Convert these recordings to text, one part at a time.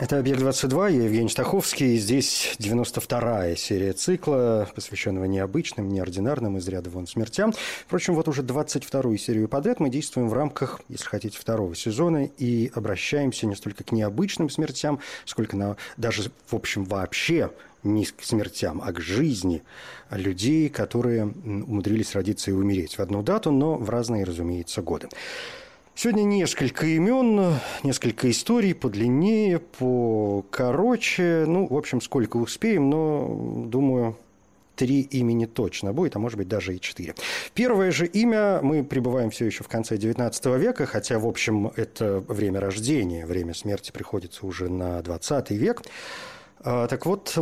Это «Объект-22», я Евгений Стаховский. Здесь 92-я серия цикла, посвященного необычным, неординарным, из ряда вон смертям. Впрочем, вот уже 22-ю серию подряд мы действуем в рамках, если хотите, второго сезона и обращаемся не столько к необычным смертям, сколько на, даже, в общем, вообще не к смертям, а к жизни людей, которые умудрились родиться и умереть в одну дату, но в разные, разумеется, годы. Сегодня несколько имен, несколько историй подлиннее, покороче. Ну, в общем, сколько успеем, но, думаю, три имени точно будет, а может быть даже и четыре. Первое же имя, мы пребываем все еще в конце XIX века, хотя, в общем, это время рождения, время смерти приходится уже на XX век. А, так вот,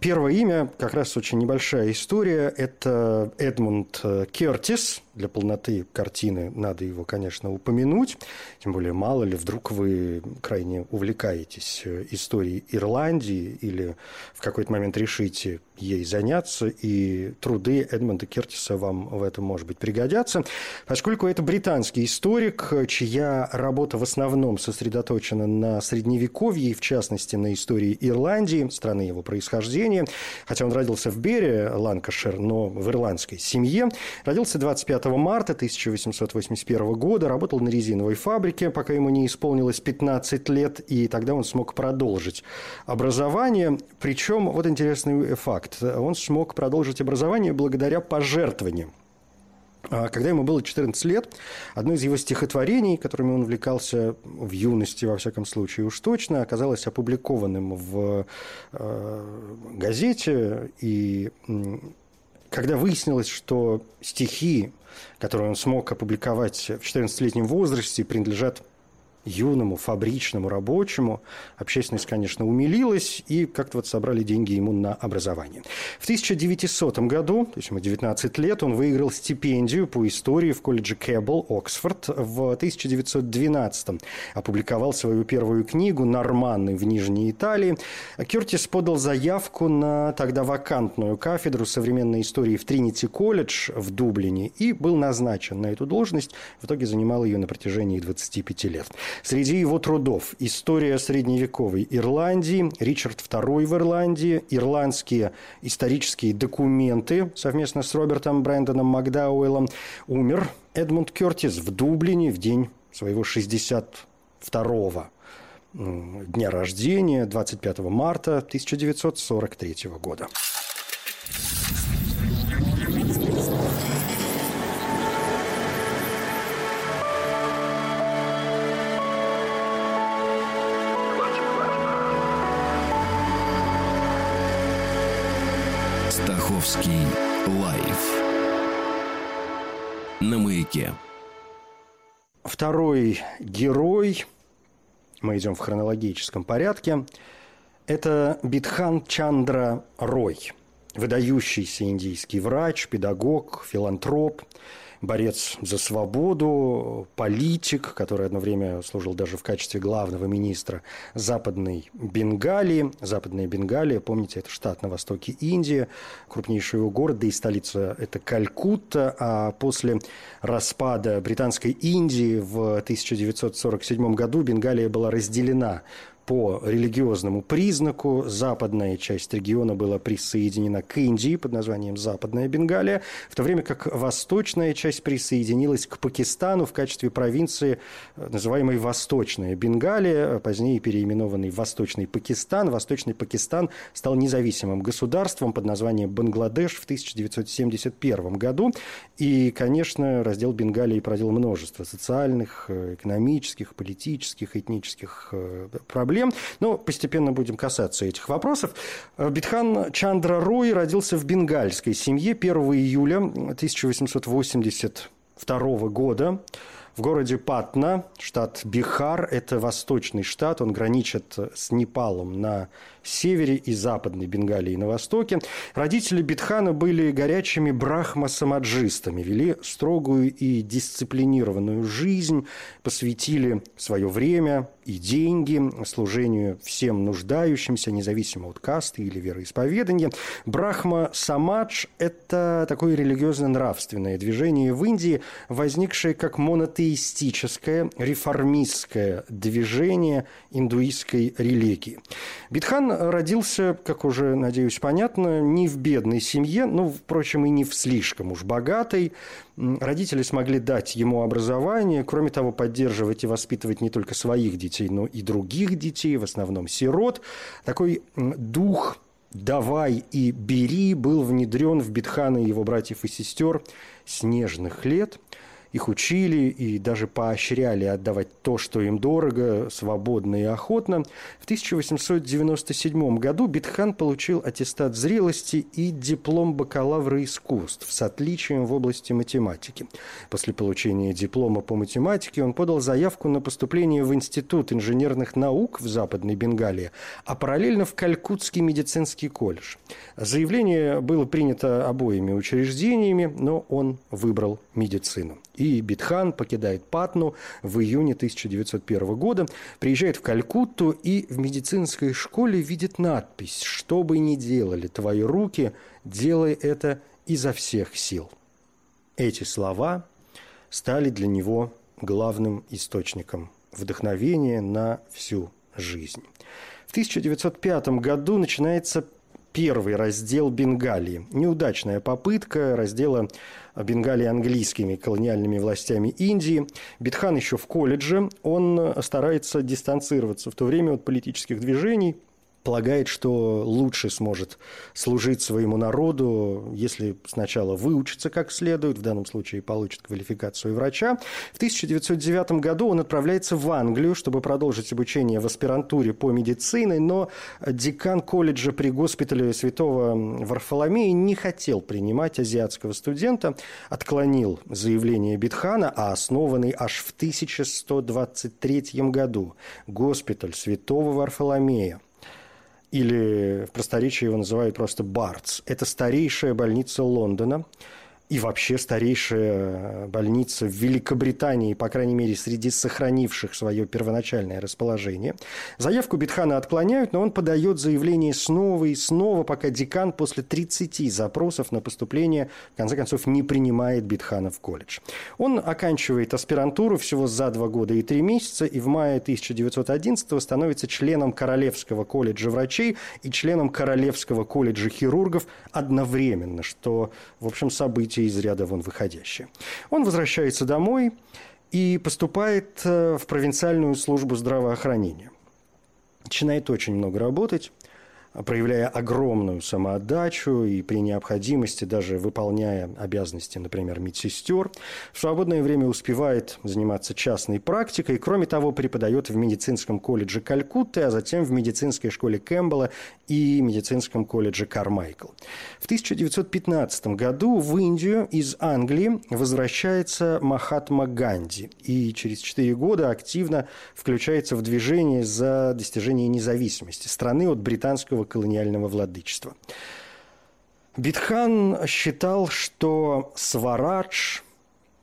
Первое имя, как раз очень небольшая история, это Эдмунд Кертис, для полноты картины надо его, конечно, упомянуть. Тем более, мало ли, вдруг вы крайне увлекаетесь э, историей Ирландии или в какой-то момент решите ей заняться, и труды Эдмонда Кертиса вам в этом, может быть, пригодятся. Поскольку это британский историк, чья работа в основном сосредоточена на Средневековье, и в частности на истории Ирландии, страны его происхождения, хотя он родился в Бере, Ланкашир, но в ирландской семье, родился 25 марта 1881 года, работал на резиновой фабрике, пока ему не исполнилось 15 лет, и тогда он смог продолжить образование. Причем, вот интересный факт, он смог продолжить образование благодаря пожертвованиям. А когда ему было 14 лет, одно из его стихотворений, которыми он увлекался в юности, во всяком случае, уж точно, оказалось опубликованным в э, газете. И когда выяснилось, что стихи которые он смог опубликовать в 14-летнем возрасте, принадлежат юному фабричному рабочему. Общественность, конечно, умилилась и как-то вот собрали деньги ему на образование. В 1900 году, то есть ему 19 лет, он выиграл стипендию по истории в колледже Кэббл, Оксфорд. В 1912 опубликовал свою первую книгу «Норманны в Нижней Италии». Кертис подал заявку на тогда вакантную кафедру современной истории в Тринити колледж в Дублине и был назначен на эту должность. В итоге занимал ее на протяжении 25 лет. Среди его трудов «История средневековой Ирландии», «Ричард II в Ирландии», «Ирландские исторические документы» совместно с Робертом Брэндоном Макдауэллом умер Эдмунд Кертис в Дублине в день своего 62-го дня рождения, 25 марта 1943 года. Стаховский лайф на маяке. Второй герой, мы идем в хронологическом порядке, это Битхан Чандра Рой, выдающийся индийский врач, педагог, филантроп – борец за свободу, политик, который одно время служил даже в качестве главного министра Западной Бенгалии. Западная Бенгалия, помните, это штат на востоке Индии, крупнейший его город, да и столица – это Калькутта. А после распада Британской Индии в 1947 году Бенгалия была разделена по религиозному признаку. Западная часть региона была присоединена к Индии под названием Западная Бенгалия, в то время как восточная часть присоединилась к Пакистану в качестве провинции, э, называемой Восточная Бенгалия, позднее переименованный Восточный Пакистан. Восточный Пакистан стал независимым государством под названием Бангладеш в 1971 году. И, конечно, раздел Бенгалии породил множество социальных, э, экономических, политических, этнических э, проблем проблем. Но постепенно будем касаться этих вопросов. Битхан Чандра Рой родился в бенгальской семье 1 июля 1882 года в городе Патна, штат Бихар. Это восточный штат, он граничит с Непалом на севере и западной Бенгалии на востоке. Родители Битхана были горячими брахма-самаджистами, вели строгую и дисциплинированную жизнь, посвятили свое время и деньги служению всем нуждающимся, независимо от касты или вероисповедания. Брахма-самадж – это такое религиозно-нравственное движение в Индии, возникшее как монотеистическое, реформистское движение индуистской религии. Битхан родился, как уже, надеюсь, понятно, не в бедной семье, но, впрочем, и не в слишком уж богатой. Родители смогли дать ему образование, кроме того, поддерживать и воспитывать не только своих детей, но и других детей, в основном сирот. Такой дух «давай и бери» был внедрен в Битхана и его братьев и сестер с нежных лет – их учили и даже поощряли отдавать то, что им дорого, свободно и охотно. В 1897 году Битхан получил аттестат зрелости и диплом бакалавра искусств с отличием в области математики. После получения диплома по математике он подал заявку на поступление в Институт инженерных наук в Западной Бенгалии, а параллельно в Калькутский медицинский колледж. Заявление было принято обоими учреждениями, но он выбрал медицину. И Битхан покидает Патну в июне 1901 года, приезжает в Калькутту и в медицинской школе видит надпись «Что бы ни делали твои руки, делай это изо всех сил». Эти слова стали для него главным источником вдохновения на всю жизнь. В 1905 году начинается первый раздел Бенгалии. Неудачная попытка раздела Бенгалии английскими колониальными властями Индии. Битхан еще в колледже. Он старается дистанцироваться в то время от политических движений – полагает, что лучше сможет служить своему народу, если сначала выучится как следует, в данном случае получит квалификацию врача. В 1909 году он отправляется в Англию, чтобы продолжить обучение в аспирантуре по медицине, но декан колледжа при госпитале святого Варфоломея не хотел принимать азиатского студента, отклонил заявление Битхана, а основанный аж в 1123 году госпиталь святого Варфоломея или в просторечии его называют просто Бартс. Это старейшая больница Лондона и вообще старейшая больница в Великобритании, по крайней мере, среди сохранивших свое первоначальное расположение. Заявку Битхана отклоняют, но он подает заявление снова и снова, пока декан после 30 запросов на поступление, в конце концов, не принимает Битхана в колледж. Он оканчивает аспирантуру всего за два года и три месяца, и в мае 1911 становится членом Королевского колледжа врачей и членом Королевского колледжа хирургов одновременно, что, в общем, событие событие из ряда вон выходящее. Он возвращается домой и поступает э, в провинциальную службу здравоохранения. Начинает очень много работать проявляя огромную самоотдачу и при необходимости даже выполняя обязанности, например, медсестер. В свободное время успевает заниматься частной практикой. Кроме того, преподает в медицинском колледже Калькутты, а затем в медицинской школе Кэмпбелла и медицинском колледже Кармайкл. В 1915 году в Индию из Англии возвращается Махатма Ганди и через 4 года активно включается в движение за достижение независимости страны от британского колониального владычества. Битхан считал, что сварадж,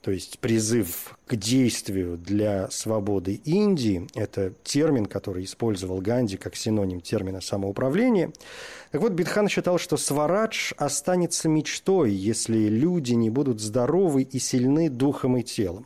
то есть призыв к действию для свободы Индии, это термин, который использовал Ганди как синоним термина самоуправления. Так вот, Битхан считал, что сварадж останется мечтой, если люди не будут здоровы и сильны духом и телом.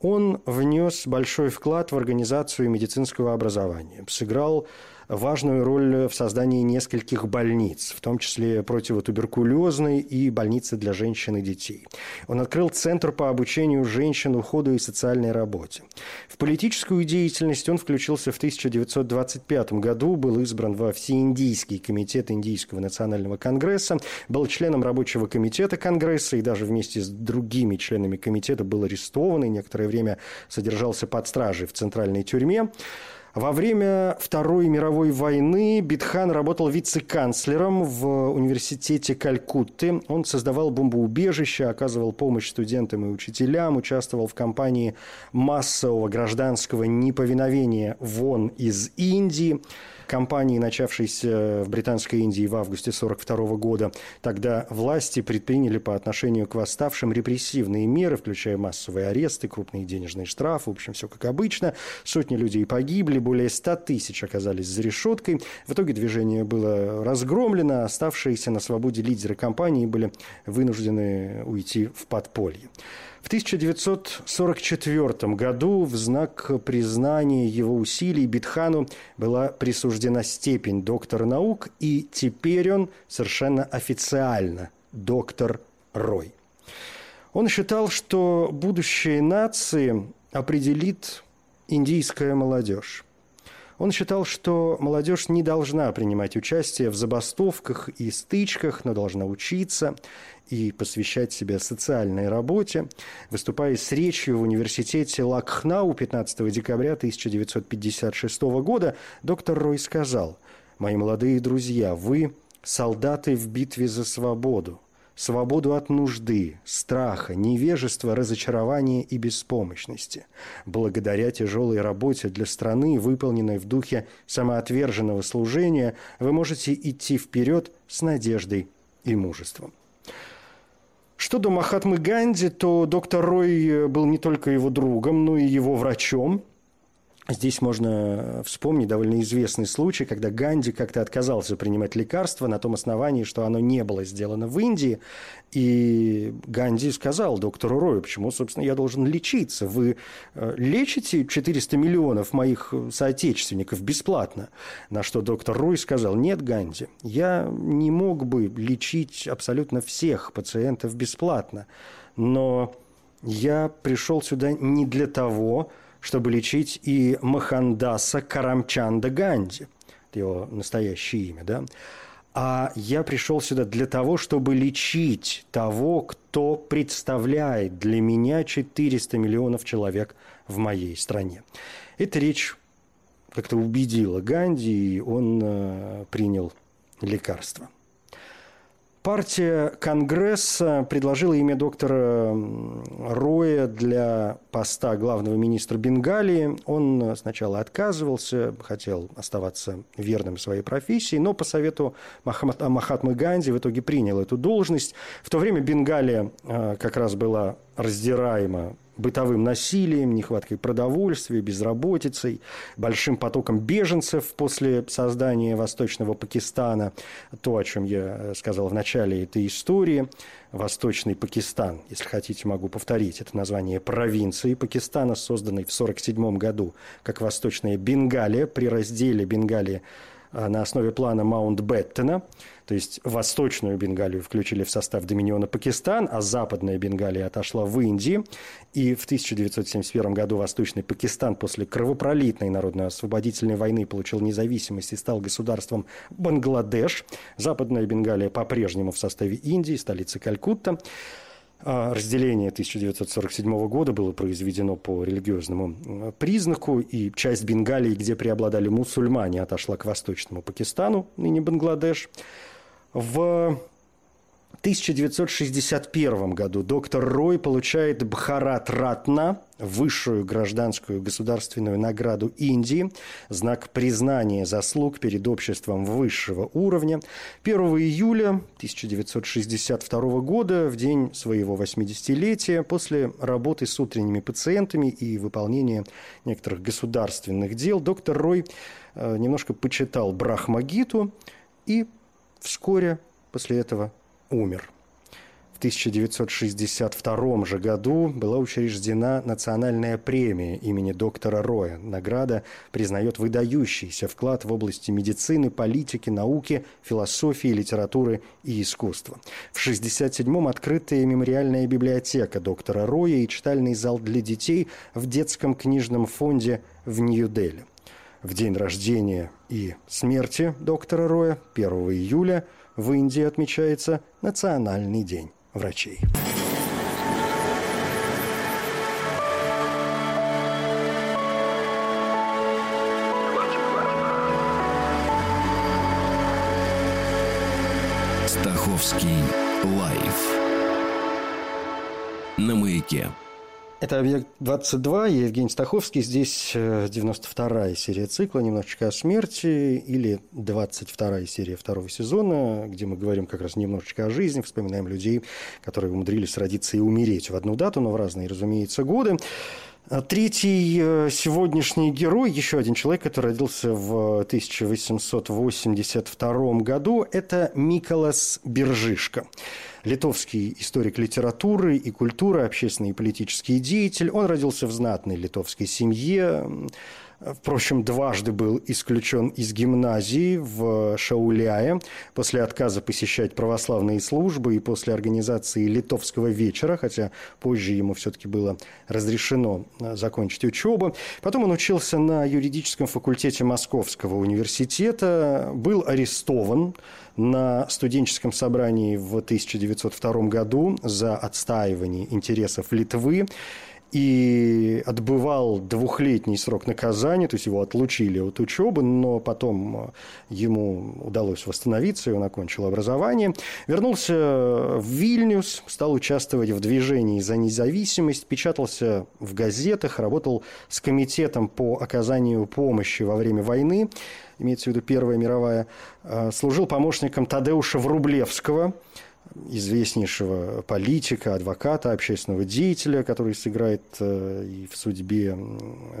Он внес большой вклад в организацию медицинского образования, сыграл важную роль в создании нескольких больниц, в том числе противотуберкулезной и больницы для женщин и детей. Он открыл Центр по обучению женщин, уходу и социальной работе. В политическую деятельность он включился в 1925 году, был избран во Всеиндийский комитет Индийского национального конгресса, был членом рабочего комитета конгресса и даже вместе с другими членами комитета был арестован и некоторое время содержался под стражей в центральной тюрьме. Во время Второй мировой войны Битхан работал вице-канцлером в университете Калькутты. Он создавал бомбоубежища, оказывал помощь студентам и учителям, участвовал в кампании массового гражданского неповиновения ВОН из Индии кампании, начавшейся в Британской Индии в августе 1942 года. Тогда власти предприняли по отношению к восставшим репрессивные меры, включая массовые аресты, крупные денежные штрафы, в общем, все как обычно. Сотни людей погибли, более 100 тысяч оказались за решеткой. В итоге движение было разгромлено, оставшиеся на свободе лидеры кампании были вынуждены уйти в подполье. В 1944 году в знак признания его усилий Битхану была присуждена степень доктора наук, и теперь он совершенно официально доктор Рой. Он считал, что будущее нации определит индийская молодежь. Он считал, что молодежь не должна принимать участие в забастовках и стычках, но должна учиться и посвящать себя социальной работе. Выступая с речью в университете Лакхнау 15 декабря 1956 года, доктор Рой сказал, «Мои молодые друзья, вы – солдаты в битве за свободу свободу от нужды, страха, невежества, разочарования и беспомощности. Благодаря тяжелой работе для страны, выполненной в духе самоотверженного служения, вы можете идти вперед с надеждой и мужеством. Что до Махатмы Ганди, то доктор Рой был не только его другом, но и его врачом – Здесь можно вспомнить довольно известный случай, когда Ганди как-то отказался принимать лекарство на том основании, что оно не было сделано в Индии. И Ганди сказал доктору Рою, почему, собственно, я должен лечиться. Вы э, лечите 400 миллионов моих соотечественников бесплатно. На что доктор Рой сказал, нет, Ганди, я не мог бы лечить абсолютно всех пациентов бесплатно. Но я пришел сюда не для того, чтобы лечить и Махандаса Карамчанда Ганди. Это его настоящее имя, да? А я пришел сюда для того, чтобы лечить того, кто представляет для меня 400 миллионов человек в моей стране. Эта речь как-то убедила Ганди, и он э, принял лекарство. Партия Конгресса предложила имя доктора Роя для поста главного министра Бенгалии. Он сначала отказывался, хотел оставаться верным своей профессии, но по совету Махатмы Ганди в итоге принял эту должность. В то время Бенгалия э, как раз была раздираема бытовым насилием, нехваткой продовольствия, безработицей, большим потоком беженцев после создания Восточного Пакистана. То, о чем я э, сказал в начале этой истории. Восточный Пакистан, если хотите, могу повторить. Это название провинции Пакистана, созданной в 1947 году как Восточная Бенгалия при разделе Бенгалии на основе плана Маунт-Беттена, то есть Восточную Бенгалию включили в состав Доминиона Пакистан, а Западная Бенгалия отошла в Индии. И в 1971 году Восточный Пакистан после кровопролитной народно-освободительной войны получил независимость и стал государством Бангладеш. Западная Бенгалия по-прежнему в составе Индии, столица Калькутта. А разделение 1947 года было произведено по религиозному признаку, и часть Бенгалии, где преобладали мусульмане, отошла к восточному Пакистану, ныне Бангладеш. В 1961 году доктор Рой получает Бхарат Ратна, высшую гражданскую государственную награду Индии, знак признания заслуг перед обществом высшего уровня. 1 июля 1962 года, в день своего 80-летия, после работы с утренними пациентами и выполнения некоторых государственных дел, доктор Рой э, немножко почитал Брахмагиту и вскоре после этого умер. В 1962 же году была учреждена национальная премия имени доктора Роя. Награда признает выдающийся вклад в области медицины, политики, науки, философии, литературы и искусства. В 1967-м открытая мемориальная библиотека доктора Роя и читальный зал для детей в детском книжном фонде в Нью-Дели. В день рождения и смерти доктора Роя, 1 июля – в Индии отмечается Национальный день врачей. Стаховский лайф на маяке. Это «Объект-22», я Евгений Стаховский. Здесь 92-я э, серия цикла «Немножечко о смерти» или 22-я серия второго сезона, где мы говорим как раз немножечко о жизни, вспоминаем людей, которые умудрились родиться и умереть в одну дату, но в разные, разумеется, годы. А третий э, сегодняшний герой, еще один человек, который родился в 1882 году, это Миколас Биржишко литовский историк литературы и культуры, общественный и политический деятель. Он родился в знатной литовской семье, Впрочем, дважды был исключен из гимназии в Шауляе. После отказа посещать православные службы и после организации литовского вечера, хотя позже ему все-таки было разрешено э, закончить учебу. Потом он учился на юридическом факультете Московского университета, был арестован на студенческом собрании в 1902 году за отстаивание интересов Литвы и отбывал двухлетний срок наказания, то есть его отлучили от учебы, но потом э, ему удалось восстановиться, и он окончил образование. Вернулся в Вильнюс, стал участвовать в движении за независимость, печатался в газетах, работал с комитетом по оказанию помощи во время войны, имеется в виду Первая мировая, э, служил помощником Тадеуша Врублевского – известнейшего политика, адвоката, общественного деятеля, который сыграет э, и в судьбе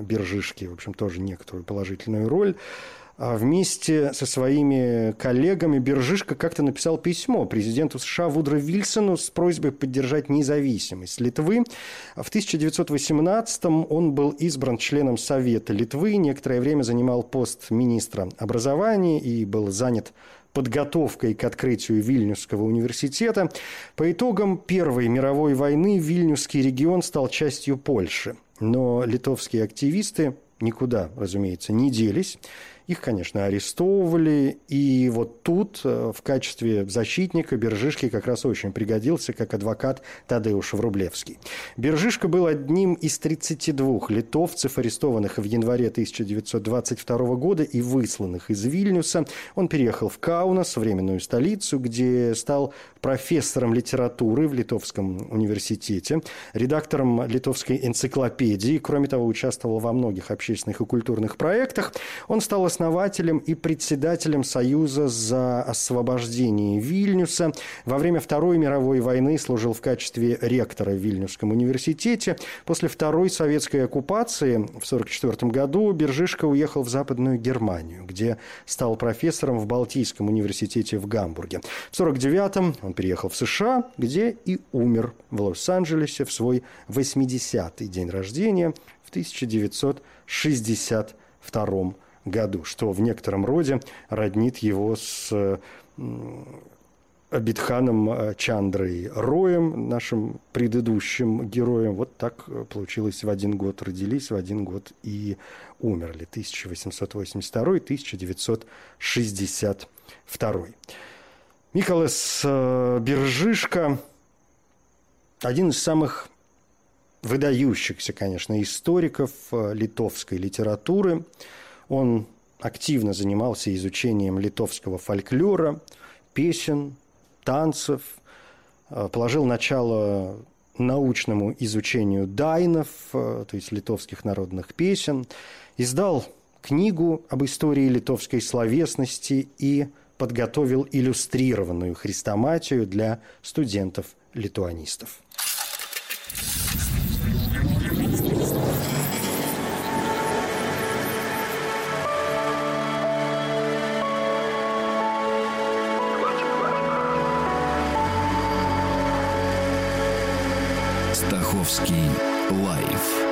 Биржишки, в общем, тоже некоторую положительную роль. А вместе со своими коллегами Биржишка как-то написал письмо президенту США Вудро Вильсону с просьбой поддержать независимость Литвы. В 1918 он был избран членом Совета Литвы, некоторое время занимал пост министра образования и был занят подготовкой к открытию Вильнюсского университета. По итогам Первой мировой войны Вильнюсский регион стал частью Польши. Но литовские активисты никуда, разумеется, не делись их, конечно, арестовывали, и вот тут э, в качестве защитника Бержишки как раз очень пригодился как адвокат Тадеуш Врублевский. Бержишка был одним из 32 литовцев, арестованных в январе 1922 года и высланных из Вильнюса. Он переехал в Каунас, временную столицу, где стал профессором литературы в Литовском университете, редактором литовской энциклопедии. Кроме того, участвовал во многих общественных и культурных проектах. Он стал основателем и председателем Союза за освобождение Вильнюса. Во время Второй мировой войны служил в качестве ректора в Вильнюсском университете. После Второй советской оккупации в 1944 году Бержишко уехал в Западную Германию, где стал профессором в Балтийском университете в Гамбурге. В 1949 он переехал в США, где и умер в Лос-Анджелесе в свой 80-й день рождения в 1962 году году, что в некотором роде роднит его с Абитханом э, Чандрой Роем, нашим предыдущим героем. Вот так э, получилось. В один год родились, в один год и умерли. 1882-1962. Миколас э, Биржишка – один из самых выдающихся, конечно, историков литовской литературы – он активно занимался изучением литовского фольклора, песен, танцев, э, положил начало научному изучению дайнов, э, то есть литовских народных песен, издал книгу об истории литовской словесности и подготовил иллюстрированную хрестоматию для студентов-литуанистов. Стаховский лайф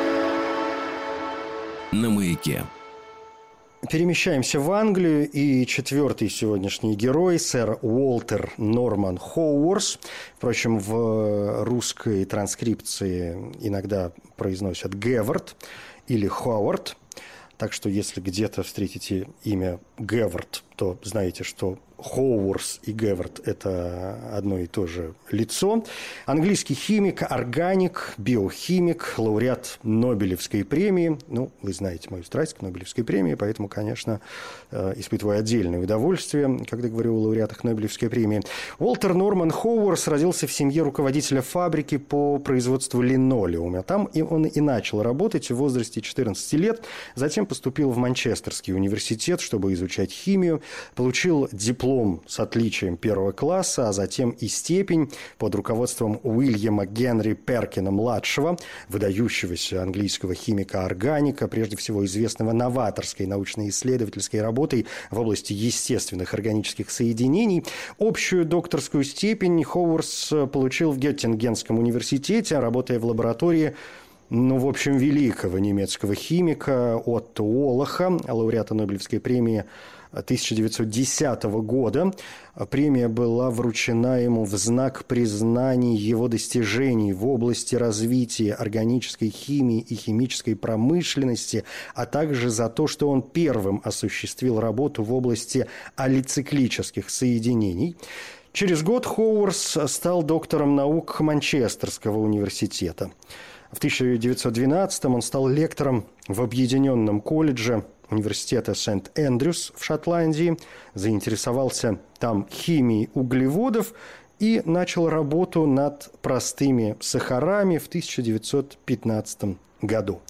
на маяке. Перемещаемся в Англию, и четвертый сегодняшний герой, сэр Уолтер Норман Хоуорс. Впрочем, в русской транскрипции иногда произносят Гевард или Ховард. Так что, если где-то встретите имя Гевард, то знаете, что Хоуэрс и Гевард – это одно и то же лицо. Английский химик, органик, биохимик, лауреат Нобелевской премии. Ну, вы знаете мою страсть к Нобелевской премии, поэтому, конечно, э, испытываю отдельное удовольствие, когда говорю о лауреатах Нобелевской премии. Уолтер Норман Хоуэрс родился в семье руководителя фабрики по производству линолеума. Там и он и начал работать в возрасте 14 лет. Затем поступил в Манчестерский университет, чтобы изучать химию. Получил диплом с отличием первого класса, а затем и степень под руководством Уильяма Генри Перкина-младшего, выдающегося английского химика-органика, прежде всего известного новаторской научно-исследовательской работой в области естественных органических соединений. Общую докторскую степень Ховарс получил в Геттингенском университете, работая в лаборатории ну, в общем, великого немецкого химика Отто Олаха, лауреата Нобелевской премии 1910 года. Премия была вручена ему в знак признания его достижений в области развития органической химии и химической промышленности, а также за то, что он первым осуществил работу в области алициклических соединений. Через год Хоуэрс стал доктором наук Манчестерского университета. В 1912 он стал лектором в Объединенном колледже университета Сент-Эндрюс в Шотландии, заинтересовался там химией углеводов и начал работу над простыми сахарами в 1915 году.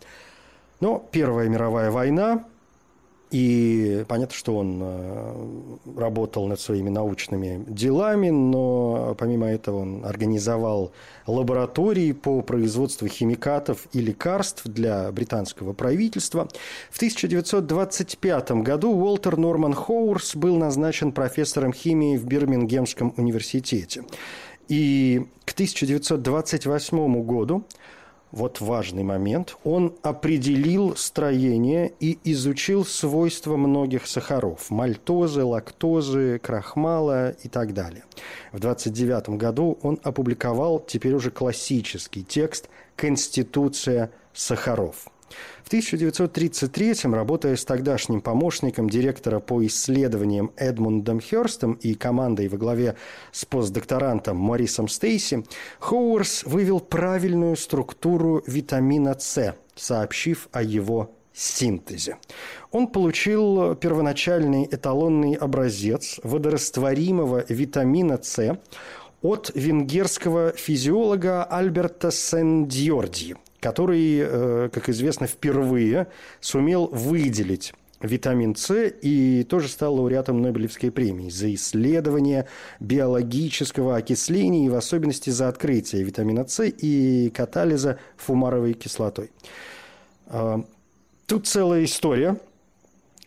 Но Первая мировая война и понятно, что он э, работал над своими научными делами, но помимо этого он организовал лаборатории по производству химикатов и лекарств для британского правительства. В 1925 году Уолтер Норман Хоурс был назначен профессором химии в Бирмингемском университете. И к 1928 году вот важный момент, он определил строение и изучил свойства многих сахаров – мальтозы, лактозы, крахмала и так далее. В 1929 году он опубликовал теперь уже классический текст «Конституция сахаров». В 1933-м, работая с тогдашним помощником директора по исследованиям Эдмундом Хёрстом и командой во главе с постдокторантом Морисом Стейси, Хоуэрс вывел правильную структуру витамина С, сообщив о его синтезе. Он получил первоначальный эталонный образец водорастворимого витамина С от венгерского физиолога Альберта Сен-Дьорди – который, э, как известно, впервые сумел выделить витамин С и тоже стал лауреатом Нобелевской премии за исследование биологического окисления и в особенности за открытие витамина С и катализа фумаровой кислотой. А, тут целая история –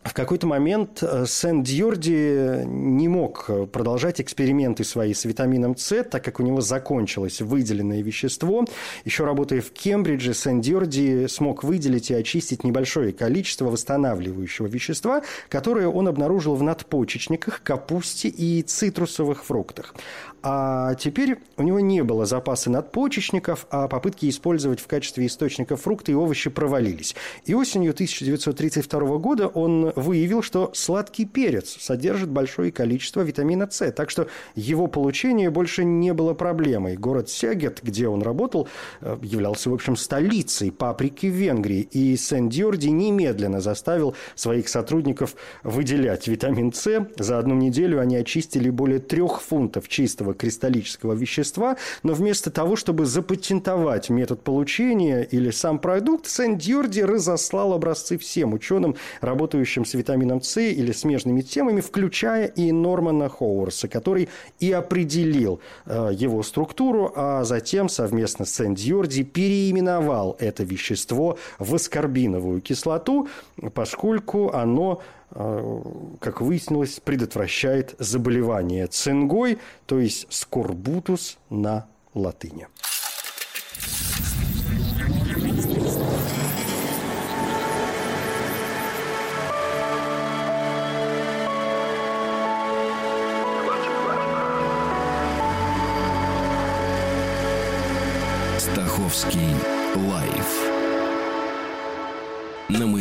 в какой-то момент э, Сен-Дьорди не мог продолжать эксперименты свои с витамином С, так как у него закончилось выделенное вещество. Еще работая в Кембридже, Сен-Дьорди смог выделить и очистить небольшое количество восстанавливающего вещества, которое он обнаружил в надпочечниках, капусте и цитрусовых фруктах. А теперь у него не было запаса надпочечников, а попытки использовать в качестве источника фрукты и овощи провалились. И осенью 1932 года он выявил, что сладкий перец содержит большое количество витамина С, так что его получение больше не было проблемой. Город Сегет, где он работал, э, являлся, в общем, столицей паприки Венгрии, и Сен-Дьорди немедленно заставил своих сотрудников выделять витамин С. За одну неделю они очистили более трех фунтов чистого кристаллического вещества, но вместо того, чтобы запатентовать метод получения или сам продукт, Сен-Дьорди разослал образцы всем ученым, работающим с витамином С или смежными темами, включая и Нормана Хоуэрса, который и определил э, его структуру, а затем совместно с Сен-Дьорди переименовал это вещество в аскорбиновую кислоту, поскольку оно а, как выяснилось, предотвращает заболевание цингой, то есть скорбутус на латыни.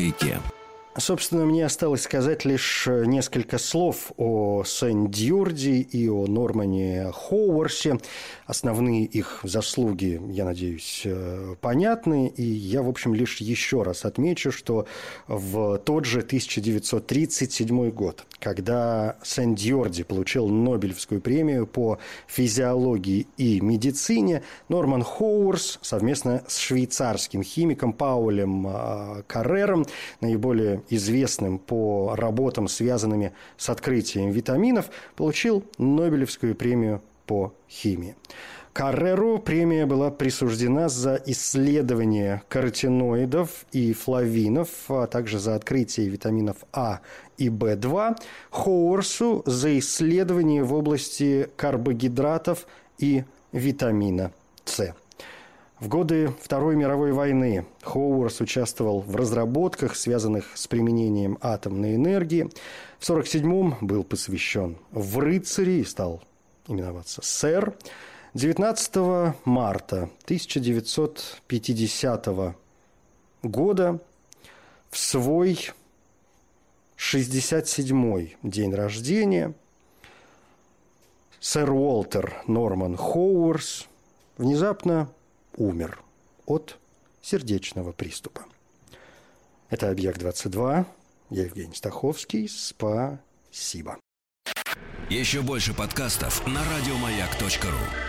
Стаховский Live на Маяке. Собственно, мне осталось сказать лишь несколько слов о Сен-Дьюрди и о Нормане Хоуарсе. Основные их заслуги, я надеюсь, э, понятны. И я, в общем, лишь еще раз отмечу, что в тот же 1937 год, когда Сен-Дьюрди получил Нобелевскую премию по физиологии и медицине, Норман Хоуарс совместно с швейцарским химиком Паулем э, Каррером, наиболее известным по работам, связанными с открытием витаминов, получил Нобелевскую премию по химии. Карреру премия была присуждена за исследование каротиноидов и флавинов, а также за открытие витаминов А и В2, Хоуэрсу за исследование в области карбогидратов и витамина. В годы Второй мировой войны Хоуэрс участвовал в разработках, связанных с применением атомной энергии. В 1947-м был посвящен в рыцари и стал именоваться сэр. 19 марта 1950 года в свой 67-й день рождения сэр Уолтер Норман Хоуэрс внезапно умер от сердечного приступа. Это «Объект-22». Я Евгений Стаховский. Спасибо. Еще больше подкастов на радиомаяк.ру